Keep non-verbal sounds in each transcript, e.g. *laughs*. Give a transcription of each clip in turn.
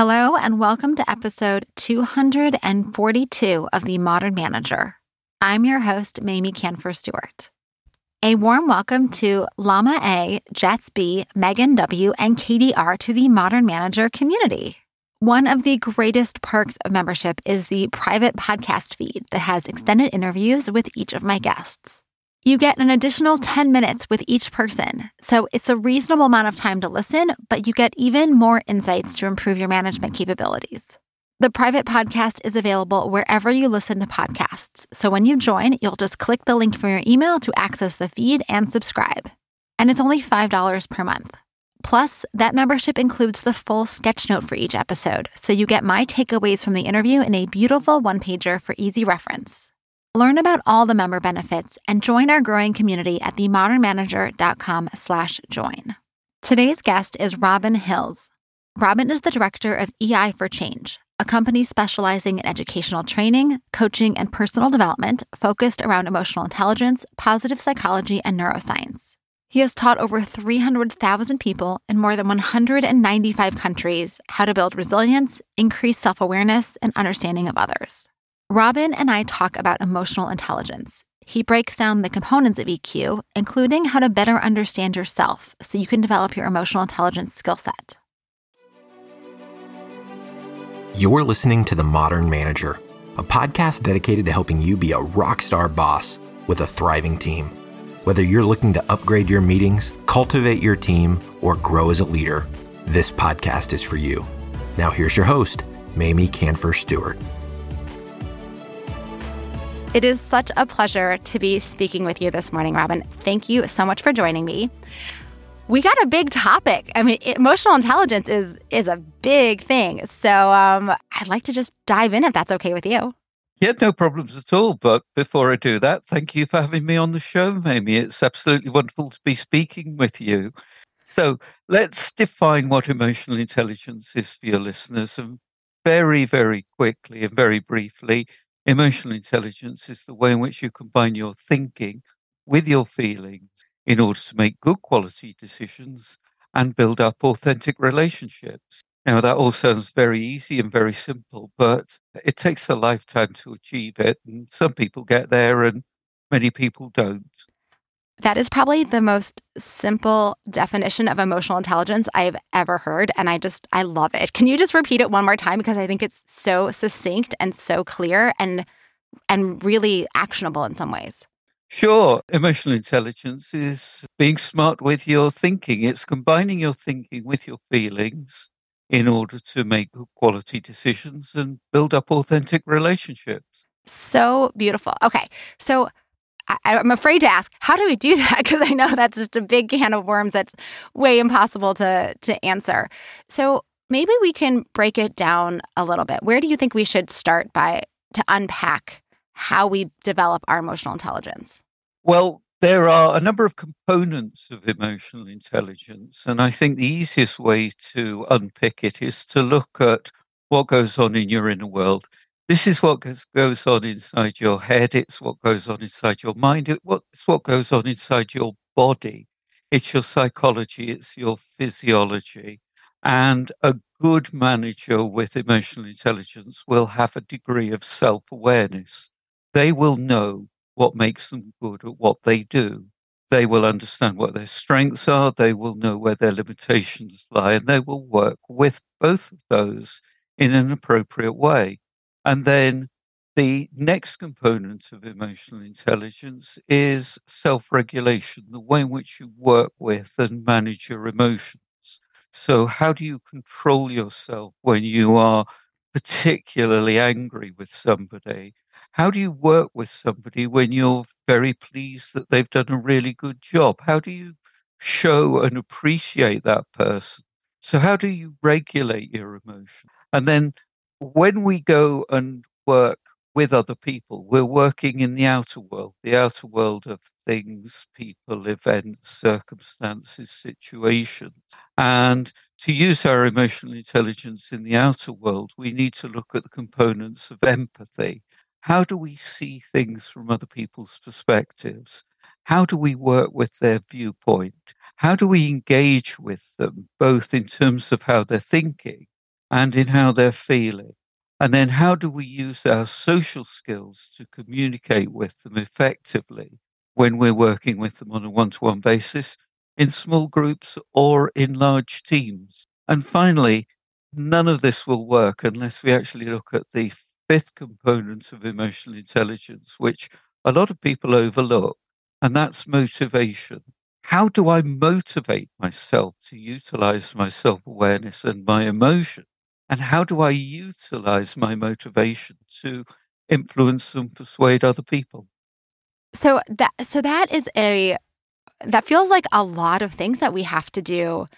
Hello, and welcome to episode 242 of The Modern Manager. I'm your host, Mamie Kanfer Stewart. A warm welcome to Lama A, Jets B, Megan W, and Katie R to the Modern Manager community. One of the greatest perks of membership is the private podcast feed that has extended interviews with each of my guests. You get an additional 10 minutes with each person. So it's a reasonable amount of time to listen, but you get even more insights to improve your management capabilities. The private podcast is available wherever you listen to podcasts. So when you join, you'll just click the link from your email to access the feed and subscribe. And it's only $5 per month. Plus, that membership includes the full sketch note for each episode, so you get my takeaways from the interview in a beautiful one pager for easy reference. Learn about all the member benefits and join our growing community at themodernmanager.com slash join. Today's guest is Robin Hills. Robin is the director of EI for Change, a company specializing in educational training, coaching, and personal development focused around emotional intelligence, positive psychology, and neuroscience. He has taught over 300,000 people in more than 195 countries how to build resilience, increase self awareness, and understanding of others. Robin and I talk about emotional intelligence. He breaks down the components of EQ, including how to better understand yourself so you can develop your emotional intelligence skill set. You're listening to The Modern Manager, a podcast dedicated to helping you be a rock star boss with a thriving team. Whether you're looking to upgrade your meetings, cultivate your team, or grow as a leader, this podcast is for you. Now, here's your host, Mamie Kanfer Stewart. It is such a pleasure to be speaking with you this morning, Robin. Thank you so much for joining me. We got a big topic. I mean, emotional intelligence is is a big thing. So um, I'd like to just dive in if that's okay with you. Yeah, no problems at all. But before I do that, thank you for having me on the show, Mamie. It's absolutely wonderful to be speaking with you. So let's define what emotional intelligence is for your listeners. And very, very quickly and very briefly, Emotional intelligence is the way in which you combine your thinking with your feelings in order to make good quality decisions and build up authentic relationships. Now, that all sounds very easy and very simple, but it takes a lifetime to achieve it. And some people get there and many people don't. That is probably the most simple definition of emotional intelligence I've ever heard. And I just, I love it. Can you just repeat it one more time? Because I think it's so succinct and so clear and, and really actionable in some ways. Sure. Emotional intelligence is being smart with your thinking. It's combining your thinking with your feelings in order to make good quality decisions and build up authentic relationships. So beautiful. Okay. So, I, am afraid to ask, how do we do that? *laughs* Because I know that's just a big can of worms that's way impossible to, to answer. So maybe we can break it down a little bit. Where do you think we should start by to unpack how we develop our emotional intelligence? Well, there are a number of components of emotional intelligence. And I think the easiest way to unpick it is to look at what goes on in your inner world. This is what goes on inside your head. It's what goes on inside your mind. It's what goes on inside your body. It's your psychology. It's your physiology. And a good manager with emotional intelligence will have a degree of self awareness. They will know what makes them good at what they do. They will understand what their strengths are. They will know where their limitations lie, and they will work with both of those in an appropriate way. And then the next component of emotional intelligence is self regulation, the way in which you work with and manage your emotions. So, how do you control yourself when you are particularly angry with somebody? How do you work with somebody when you're very pleased that they've done a really good job? How do you show and appreciate that person? So, how do you regulate your emotion? And then when we go and work with other people, we're working in the outer world, the outer world of things, people, events, circumstances, situations. And to use our emotional intelligence in the outer world, we need to look at the components of empathy. How do we see things from other people's perspectives? How do we work with their viewpoint? How do we engage with them, both in terms of how they're thinking and in how they're feeling. And then how do we use our social skills to communicate with them effectively when we're working with them on a one to one basis, in small groups or in large teams? And finally, none of this will work unless we actually look at the fifth component of emotional intelligence, which a lot of people overlook, and that's motivation. How do I motivate myself to utilize my self awareness and my emotion? And how do I utilize my motivation to influence and persuade other people? So that so that is a that feels like a lot of things that we have to do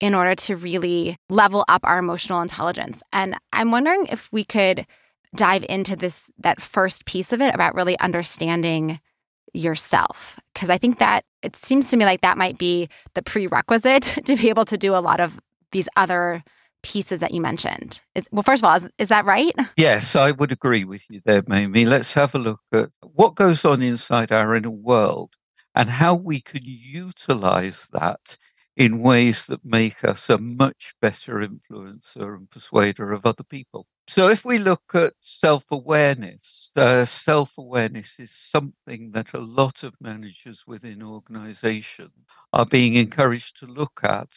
in order to really level up our emotional intelligence. And I'm wondering if we could dive into this that first piece of it about really understanding yourself because I think that it seems to me like that might be the prerequisite *laughs* to be able to do a lot of these other pieces that you mentioned. Is, well, first of all, is, is that right? Yes, I would agree with you there, Mamie. Let's have a look at what goes on inside our inner world and how we can utilize that in ways that make us a much better influencer and persuader of other people. So, if we look at self awareness, uh, self awareness is something that a lot of managers within organizations are being encouraged to look at.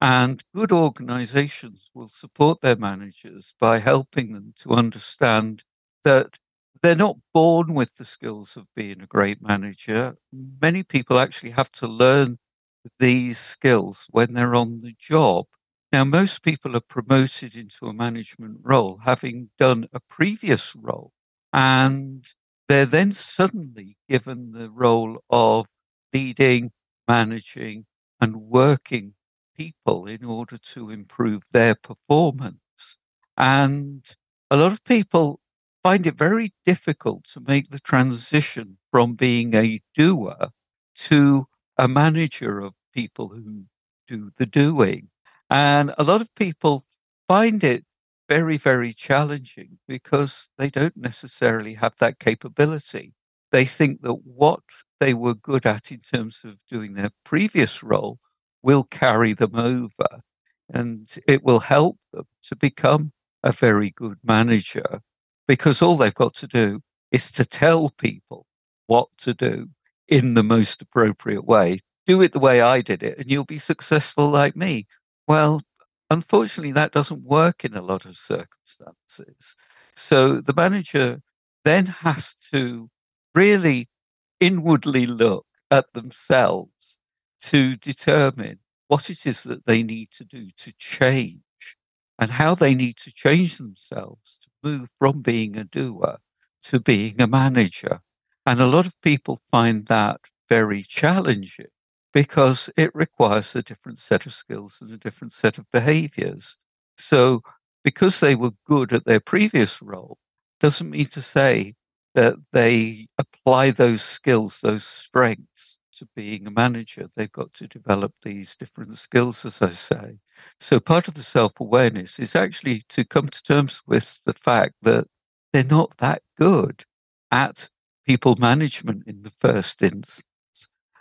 And good organizations will support their managers by helping them to understand that they're not born with the skills of being a great manager. Many people actually have to learn these skills when they're on the job. Now, most people are promoted into a management role having done a previous role, and they're then suddenly given the role of leading, managing, and working people in order to improve their performance. And a lot of people find it very difficult to make the transition from being a doer to a manager of people who do the doing. And a lot of people find it very, very challenging because they don't necessarily have that capability. They think that what they were good at in terms of doing their previous role will carry them over and it will help them to become a very good manager because all they've got to do is to tell people what to do in the most appropriate way. Do it the way I did it, and you'll be successful like me. Well, unfortunately, that doesn't work in a lot of circumstances. So the manager then has to really inwardly look at themselves to determine what it is that they need to do to change and how they need to change themselves to move from being a doer to being a manager. And a lot of people find that very challenging because it requires a different set of skills and a different set of behaviors. So, because they were good at their previous role, doesn't mean to say that they apply those skills, those strengths to being a manager. They've got to develop these different skills, as I say. So part of the self awareness is actually to come to terms with the fact that they're not that good at people management in the first instance.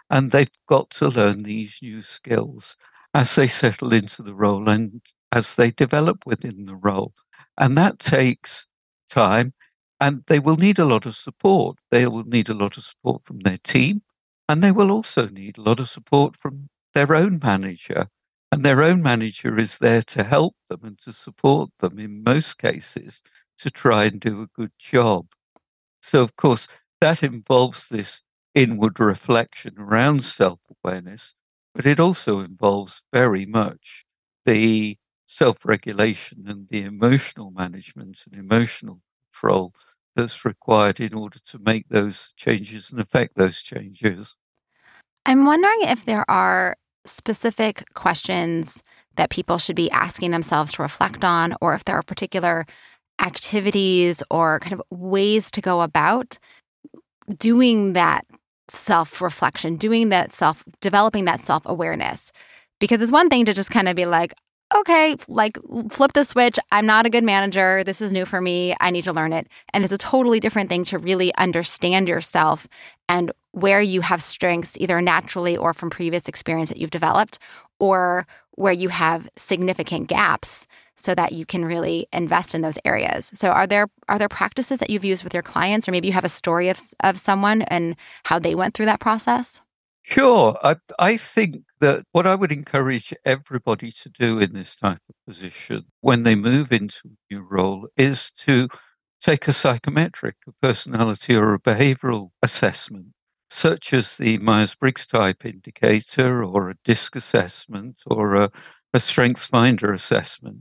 And they've got to learn these new skills as they settle into the role and as they develop within the role. And that takes time and they will need a lot of support. They will need a lot of support from their team. And they will also need a lot of support from their own manager. And their own manager is there to help them and to support them in most cases to try and do a good job. So, of course, that involves this inward reflection around self awareness, but it also involves very much the self regulation and the emotional management and emotional control that's required in order to make those changes and affect those changes. I'm wondering if there are specific questions that people should be asking themselves to reflect on, or if there are particular activities or kind of ways to go about doing that self reflection, doing that self, developing that self awareness. Because it's one thing to just kind of be like, okay, like flip the switch. I'm not a good manager. This is new for me. I need to learn it. And it's a totally different thing to really understand yourself and where you have strengths, either naturally or from previous experience that you've developed, or where you have significant gaps so that you can really invest in those areas. So are there are there practices that you've used with your clients or maybe you have a story of of someone and how they went through that process? Sure. I, I think that what I would encourage everybody to do in this type of position when they move into a new role is to take a psychometric, a personality or a behavioral assessment, such as the Myers Briggs type indicator or a DISC assessment or a, a Strengths Finder assessment.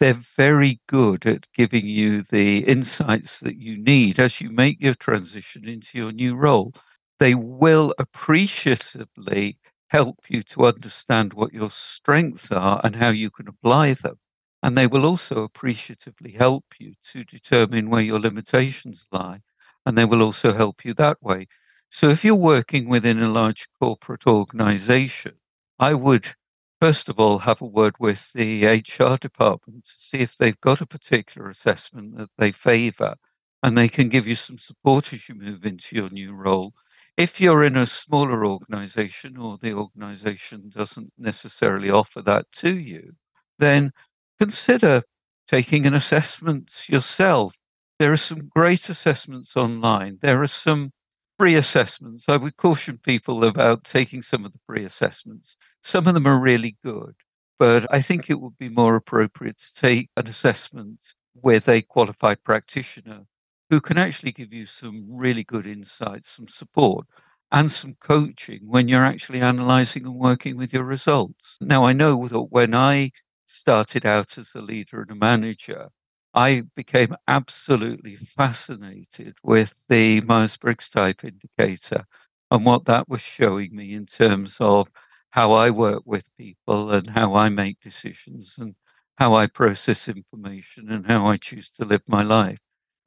They're very good at giving you the insights that you need as you make your transition into your new role they will appreciatively help you to understand what your strengths are and how you can apply them. And they will also appreciatively help you to determine where your limitations lie. And they will also help you that way. So if you're working within a large corporate organization, I would first of all have a word with the HR department to see if they've got a particular assessment that they favor and they can give you some support as you move into your new role if you're in a smaller organization or the organization doesn't necessarily offer that to you, then consider taking an assessment yourself. There are some great assessments online. There are some free assessments. I would caution people about taking some of the free assessments. Some of them are really good, but I think it would be more appropriate to take an assessment with a qualified practitioner who can actually give you some really good insights, some support, and some coaching when you're actually analyzing and working with your results. Now, I know that when I started out as a leader and a manager, I became absolutely fascinated with the Myers Briggs type indicator and what that was showing me in terms of how I work with people and how I make decisions and how I process information and how I choose to live my life.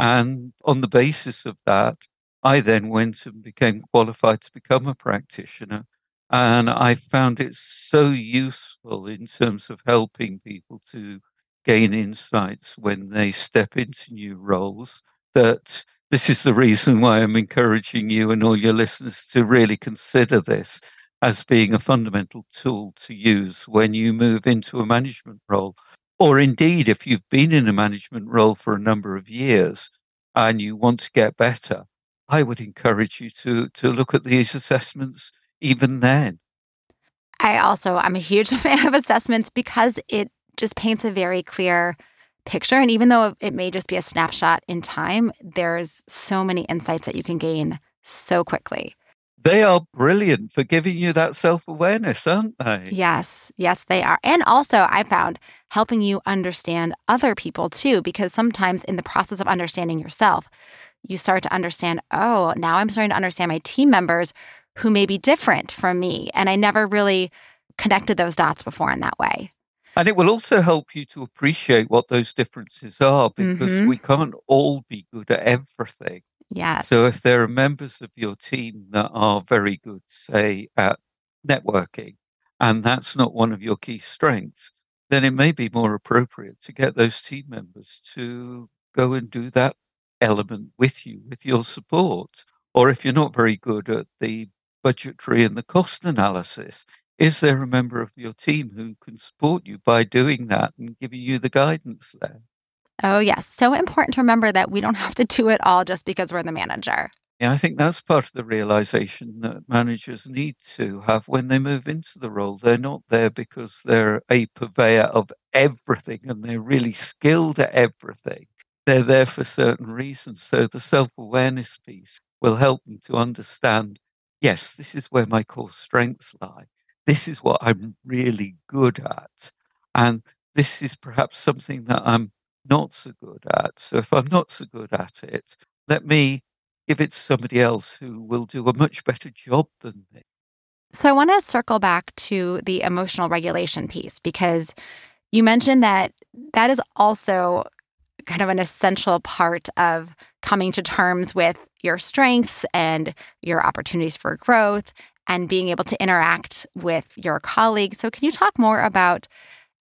And on the basis of that, I then went and became qualified to become a practitioner. And I found it so useful in terms of helping people to gain insights when they step into new roles that this is the reason why I'm encouraging you and all your listeners to really consider this as being a fundamental tool to use when you move into a management role or indeed, if you've been in a management role for a number of years and you want to get better, I would encourage you to to look at these assessments even then. I also I'm a huge *laughs* fan of assessments because it just paints a very clear picture and even though it may just be a snapshot in time, there's so many insights that you can gain so quickly. They are brilliant for giving you that self awareness, aren't they? Yes, yes, they are. And also, I found helping you understand other people too, because sometimes in the process of understanding yourself, you start to understand, oh, now I'm starting to understand my team members who may be different from me. And I never really connected those dots before in that way. And it will also help you to appreciate what those differences are because mm-hmm. we can't all be good at everything. Yes. So if there are members of your team that are very good, say, at networking, and that's not one of your key strengths, then it may be more appropriate to get those team members to go and do that element with you, with your support. Or if you're not very good at the budgetary and the cost analysis, is there a member of your team who can support you by doing that and giving you the guidance there? Oh, yes. So important to remember that we don't have to do it all just because we're the manager. Yeah, I think that's part of the realization that managers need to have when they move into the role. They're not there because they're a purveyor of everything and they're really skilled at everything. They're there for certain reasons. So the self awareness piece will help them to understand yes, this is where my core strengths lie. This is what I'm really good at. And this is perhaps something that I'm not so good at. So if I'm not so good at it, let me give it to somebody else who will do a much better job than me. So I want to circle back to the emotional regulation piece because you mentioned that that is also kind of an essential part of coming to terms with your strengths and your opportunities for growth and being able to interact with your colleagues. So, can you talk more about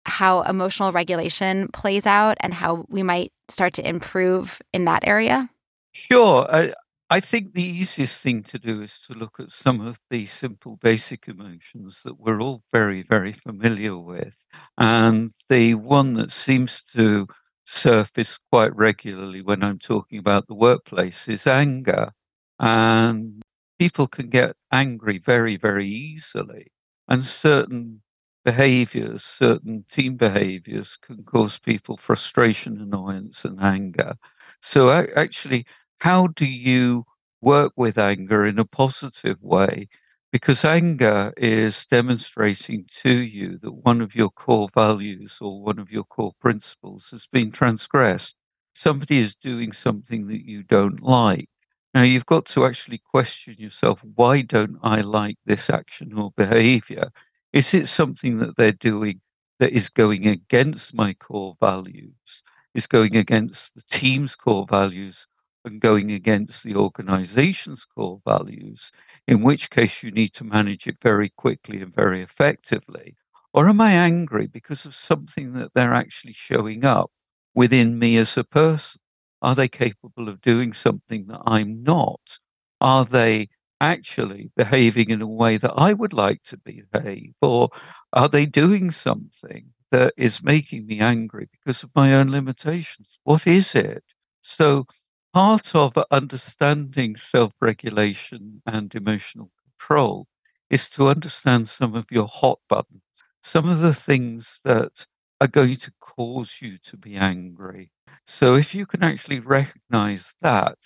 how emotional regulation plays out and how we might start to improve in that area? Sure. I, I think the easiest thing to do is to look at some of the simple basic emotions that we're all very, very familiar with. And the one that seems to surface quite regularly when I'm talking about the workplace is anger. And people can get angry very, very easily. And certain behaviors, certain team behaviors can cause people frustration, annoyance, and anger. So, actually, how do you work with anger in a positive way? Because anger is demonstrating to you that one of your core values or one of your core principles has been transgressed. Somebody is doing something that you don't like. Now, you've got to actually question yourself why don't I like this action or behavior? Is it something that they're doing that is going against my core values, is going against the team's core values, and going against the organization's core values, in which case you need to manage it very quickly and very effectively? Or am I angry because of something that they're actually showing up within me as a person? Are they capable of doing something that I'm not? Are they actually behaving in a way that I would like to behave? Or are they doing something that is making me angry because of my own limitations? What is it? So part of understanding self regulation and emotional control is to understand some of your hot buttons, some of the things that are going to cause you to be angry. So, if you can actually recognize that,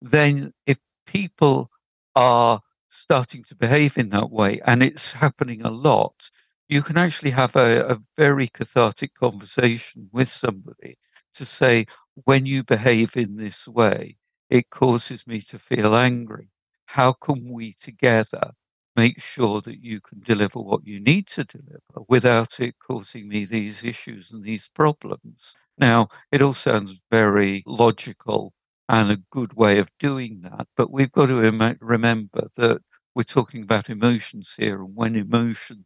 then if people are starting to behave in that way, and it's happening a lot, you can actually have a, a very cathartic conversation with somebody to say, when you behave in this way, it causes me to feel angry. How can we together make sure that you can deliver what you need to deliver without it causing me these issues and these problems? Now, it all sounds very logical and a good way of doing that, but we've got to rem- remember that we're talking about emotions here, and when emotions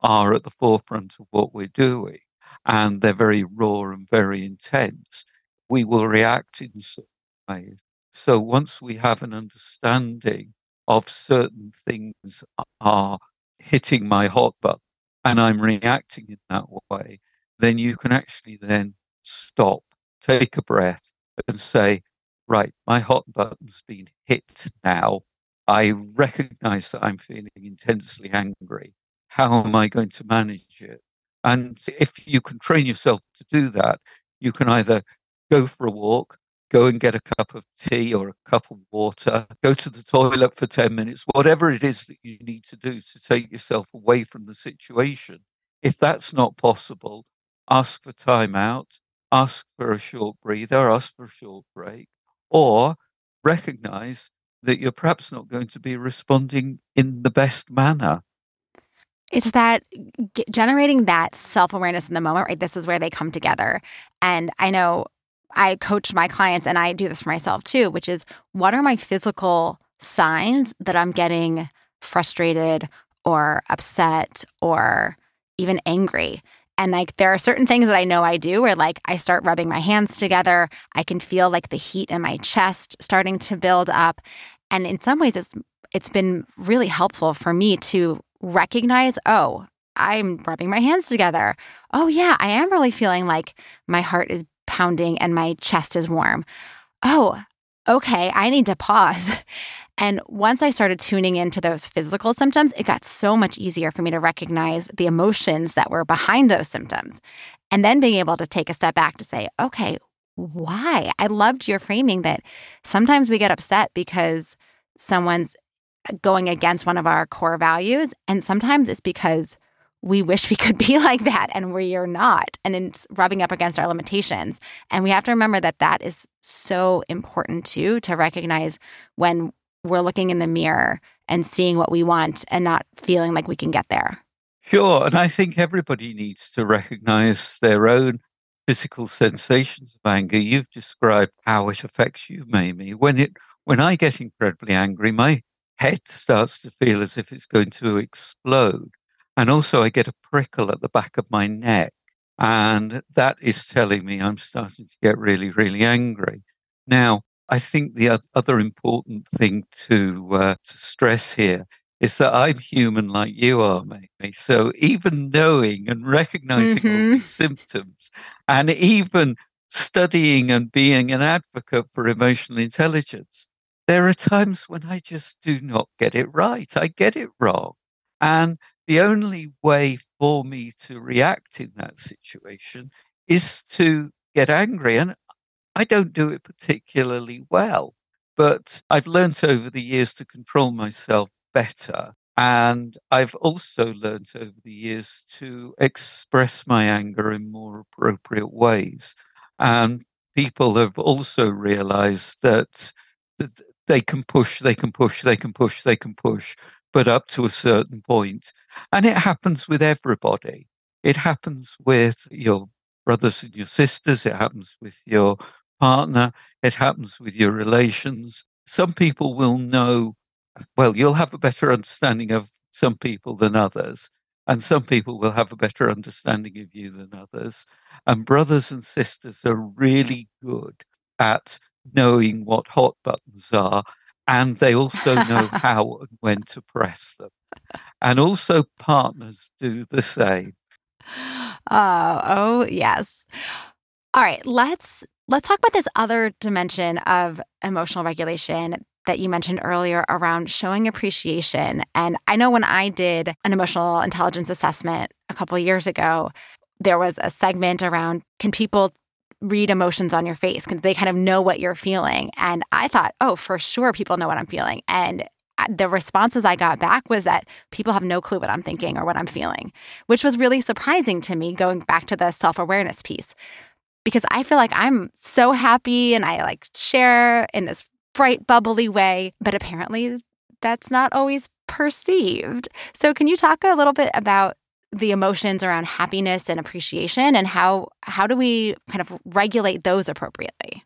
are at the forefront of what we're doing, and they're very raw and very intense, we will react in certain ways. So once we have an understanding of certain things are hitting my hot button and I'm reacting in that way, then you can actually then stop, take a breath and say, right, my hot button's been hit now. I recognize that I'm feeling intensely angry. How am I going to manage it? And if you can train yourself to do that, you can either go for a walk, go and get a cup of tea or a cup of water, go to the toilet for 10 minutes, whatever it is that you need to do to take yourself away from the situation. If that's not possible, ask for time out, ask for a short breather, ask for a short break, or recognize that you're perhaps not going to be responding in the best manner it's that g- generating that self awareness in the moment, right? This is where they come together. And I know I coach my clients and I do this for myself too, which is what are my physical signs that I'm getting frustrated or upset or even angry? And like there are certain things that I know I do where like I start rubbing my hands together. I can feel like the heat in my chest starting to build up. And in some ways it's it's been really helpful for me to recognize, oh, I'm rubbing my hands together. Oh, yeah, I am really feeling like my heart is pounding and my chest is warm. Oh, okay, I need to pause. *laughs* And once I started tuning into those physical symptoms, it got so much easier for me to recognize the emotions that were behind those symptoms. And then being able to take a step back to say, okay, why? I loved your framing that sometimes we get upset because someone's uh, going against one of our core values. And sometimes it's because we wish we could *laughs* be like that and we are not. And it's rubbing up against our limitations. And we have to remember that that is so important too to recognize when we're looking in the mirror and seeing what we want and not feeling like we can get there. Sure. And I think everybody needs to recognize their own physical sensations of anger. You've described how it affects you, Mamie. When it when I get incredibly angry, my head starts to feel as if it's going to explode. And also, I get a prickle at the back of my neck. And that is telling me I'm starting to get really, really angry. Now, I think the other important thing to, uh, to stress here is that I'm human like you are, Mamie. So even knowing and recognizing mm-hmm. all these symptoms and even studying and being an advocate for emotional intelligence, there are times when I just do not get it right. I get it wrong. And the only way for me to react in that situation is to get angry. And I don't do it particularly well, but I've learned over the years to control myself better. And I've also learned over the years to express my anger in more appropriate ways. And people have also realized that, that they can push, they can push, they can push, they can push, but up to a certain point. And it happens with everybody. It happens with your brothers and your sisters. It happens with your partner. It happens with your relations. Some people will know well, you'll have a better understanding of some people than others, and some people will have a better understanding of you than others. And brothers and sisters are really good at knowing what hot buttons are, and they also know *laughs* how and when to press them. And also, partners do the same. Uh, oh, yes. All right, let's let's talk about this other dimension of emotional regulation that you mentioned earlier around showing appreciation. And I know when I did an emotional intelligence assessment a couple years ago, there was a segment around can people read emotions on your face? Can they kind of know what you're feeling? And I thought, oh, for sure, people know what I'm feeling. And uh, the responses I got back was that people have no clue what I'm thinking or what I'm feeling, which was really surprising to me going back to the self awareness piece. Because I feel like I'm so happy and I like share in this bright, bubbly way, but apparently that's not always perceived. So, can you talk a little bit about the emotions around happiness and appreciation and how how do we kind of regulate those appropriately?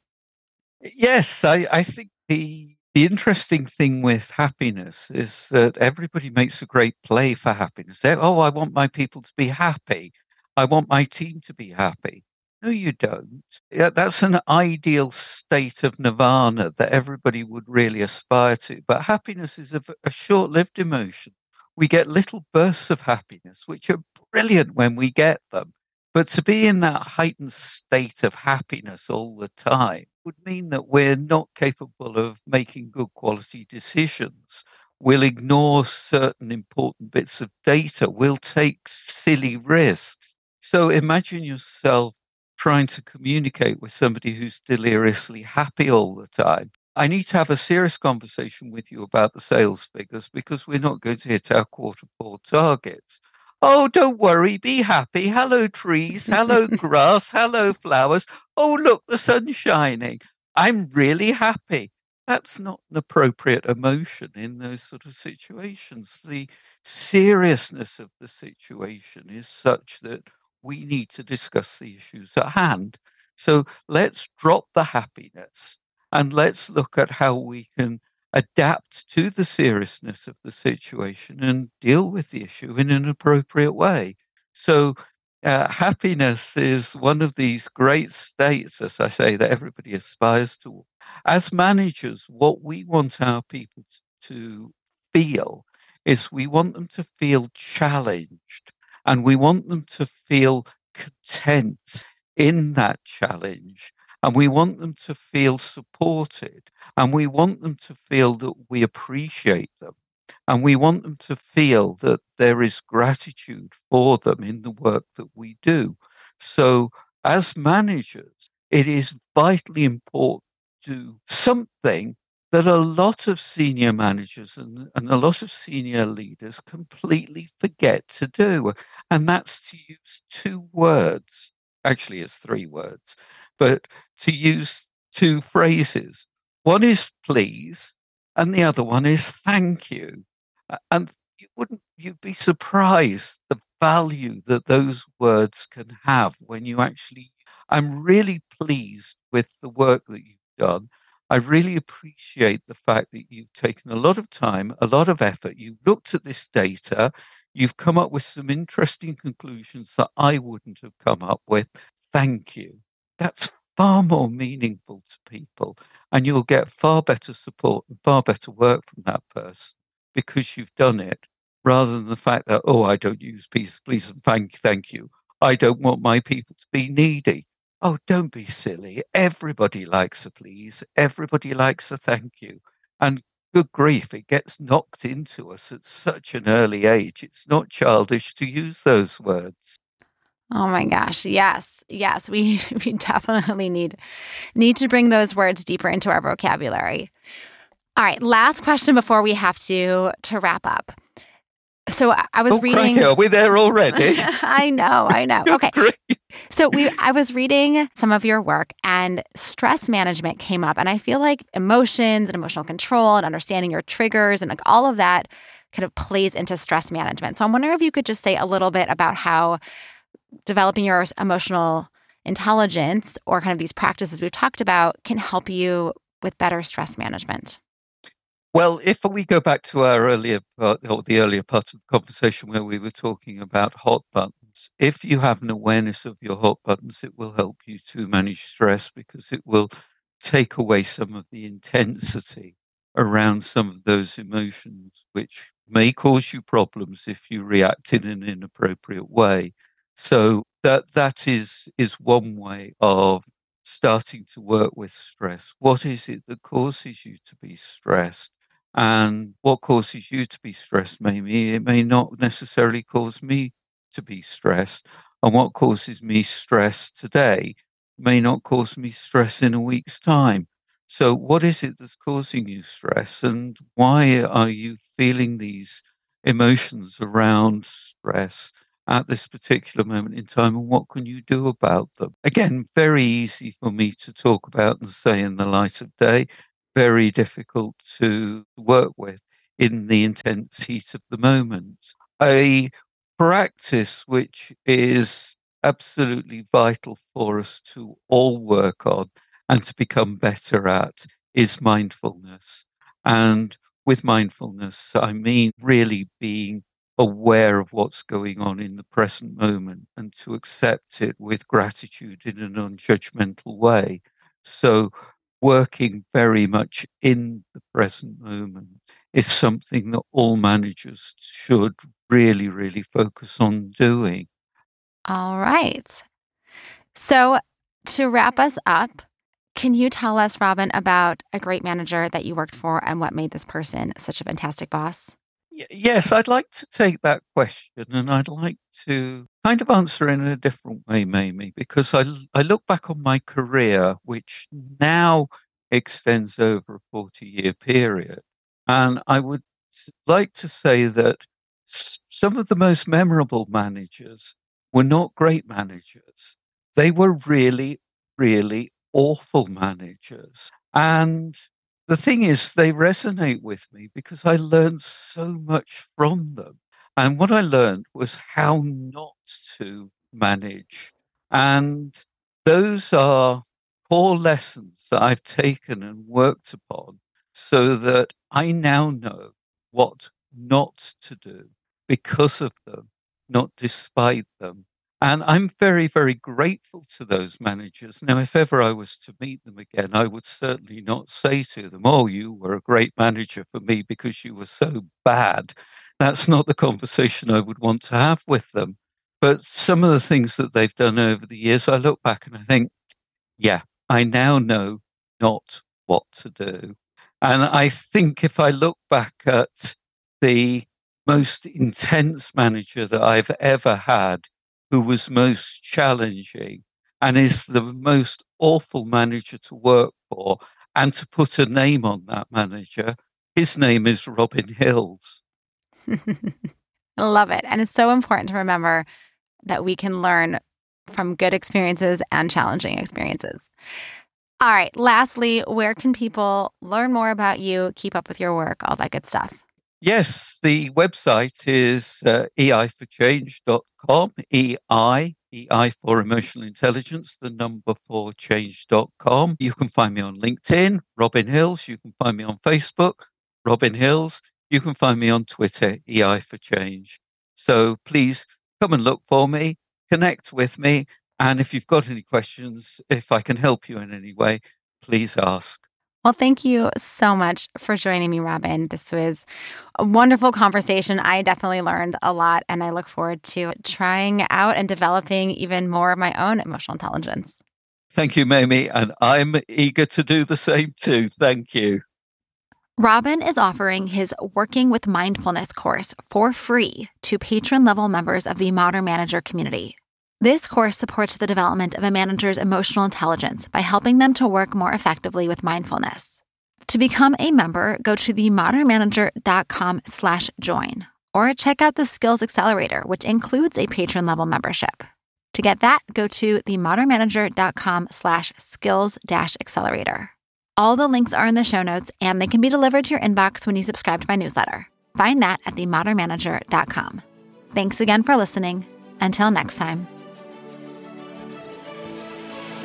Yes, I, I think the the interesting thing with happiness is that everybody makes a great play for happiness. They, oh, I want my people to be happy. I want my team to be happy. No, you don't. Yeah, that's an ideal state of nirvana that everybody would really aspire to. But happiness is a, a short lived emotion. We get little bursts of happiness, which are brilliant when we get them. But to be in that heightened state of happiness all the time would mean that we're not capable of making good quality decisions. We'll ignore certain important bits of data. We'll take silly risks. So imagine yourself trying to communicate with somebody who's deliriously happy all the time. I need to have a serious conversation with you about the sales figures because we're not going to hit our quarter four targets. Oh, don't worry, be happy. Hello, trees. Hello, *laughs* grass. Hello, flowers. Oh, look, the sun's shining. I'm really happy. That's not an appropriate emotion in those sort of situations. The seriousness of the situation is such that we need to discuss the issues at hand. So let's drop the happiness and let's look at how we can adapt to the seriousness of the situation and deal with the issue in an appropriate way. So, uh, happiness is one of these great states, as I say, that everybody aspires to. As managers, what we want our people to feel is we want them to feel challenged and we want them to feel content in that challenge. And we want them to feel supported. And we want them to feel that we appreciate them. And we want them to feel that there is gratitude for them in the work that we do. So, as managers, it is vitally important to do something that a lot of senior managers and, and a lot of senior leaders completely forget to do. And that's to use two words. Actually, it's three words, but to use two phrases. One is please, and the other one is thank you. And you wouldn't you'd be surprised the value that those words can have when you actually I'm really pleased with the work that you've done. I really appreciate the fact that you've taken a lot of time, a lot of effort. You've looked at this data. You've come up with some interesting conclusions that I wouldn't have come up with. Thank you. That's far more meaningful to people and you'll get far better support and far better work from that person because you've done it rather than the fact that, oh, I don't use please, please and thank, thank you. I don't want my people to be needy. Oh, don't be silly. Everybody likes a please. Everybody likes a thank you. And good grief, it gets knocked into us at such an early age. It's not childish to use those words. Oh my gosh. Yes. Yes. We *laughs* we definitely need need to bring those words deeper into our vocabulary. All right, last question before we have to to wrap up. So I was oh, reading. Are we there already? *laughs* I know, I know. *laughs* Okay. So we I was reading some of your work and stress management came up and I feel like emotions and emotional control and understanding your triggers and like all of that kind of plays into stress management. So I'm wondering if you could just say a little bit about how developing your emotional intelligence or kind of these practices we've talked about can help you with better stress management. Well, if we go back to our earlier part, or the earlier part of the conversation where we were talking about hot buttons, if you have an awareness of your hot buttons, it will help you to manage stress because it will take away some of the intensity around some of those emotions, which may cause you problems if you react in an inappropriate way. So that that is is one way of starting to work with stress. What is it that causes you to be stressed? And what causes you to be stressed, maybe it may not necessarily cause me to be stressed. And what causes me stress today may not cause me stress in a week's time. So, what is it that's causing you stress, and why are you feeling these emotions around stress? at this particular moment in time and what can you do about them? Again, very easy for me to talk about and say in the light of day, very difficult to work with in the intense heat of the moment. A practice which is absolutely vital for us to all work on and to become better at is mindfulness. And with mindfulness, I mean really being aware of what's going on in the present moment and to accept it with gratitude in a non judgmental way. So, working very much in the present moment is something that all managers should really, really focus on doing. All right. So, to wrap us up, can you tell us, Robin, about a great manager that you worked for and what made this person such a fantastic boss? Yes, I'd like to take that question and I'd like to kind of answer in a different way, Mamie, because I, I look back on my career, which mm-hmm. now extends over a 40 year period. And I would like to say that some of the most memorable managers were not great managers. They were really, really awful managers. And the thing is, they resonate with me because I learned so much from them. And what I learned was how not to manage. And those are core lessons that I've taken and worked upon so that I now know what not to do because of them, not despite them. And I'm very, very grateful to those managers. Now, if ever I was to meet them again, I would certainly not say to them, Oh, you were a great manager for me because you were so bad. That's not the conversation I would want to have with them. But some of the things that they've done over the years, I look back and I think, yeah, I now know not what to do. And I think if I look back at the most intense manager that I've ever had, who was most challenging and is the most awful manager to work for and to put a name on that manager. His name is Robin Hills. *laughs* I love it. And it's so important to remember that we can learn from good experiences and challenging experiences. All right. Lastly, where can people learn more about you, keep up with your work, all that good stuff? Yes, the website is uh, eiforchange.com, EI, EI for emotional intelligence, the number for change.com. You can find me on LinkedIn, Robin Hills. You can find me on Facebook, Robin Hills. You can find me on Twitter, EI for change. So please come and look for me, connect with me, And if you've got any questions, if I can help you in any way, please ask. Well, thank you so much for joining me, Robin. This was a wonderful conversation. I definitely learned a lot, and I look forward to trying out and developing even more of my own emotional intelligence. Thank you, Mamie. And I'm eager to do the same too. Thank you. Robin is offering his Working with Mindfulness course for free to patron level members of the Modern Manager community. This course supports the development of a manager's emotional intelligence by helping them to work more effectively with mindfulness. To become a member, go to themodernmanager.com slash join or check out the Skills Accelerator, which includes a patron level membership. To get that, go to themodernmanager.com slash skills dash accelerator. All the links are in the show notes and they can be delivered to your inbox when you subscribe to my newsletter. Find that at themodernmanager.com. Thanks again for listening. Until next time.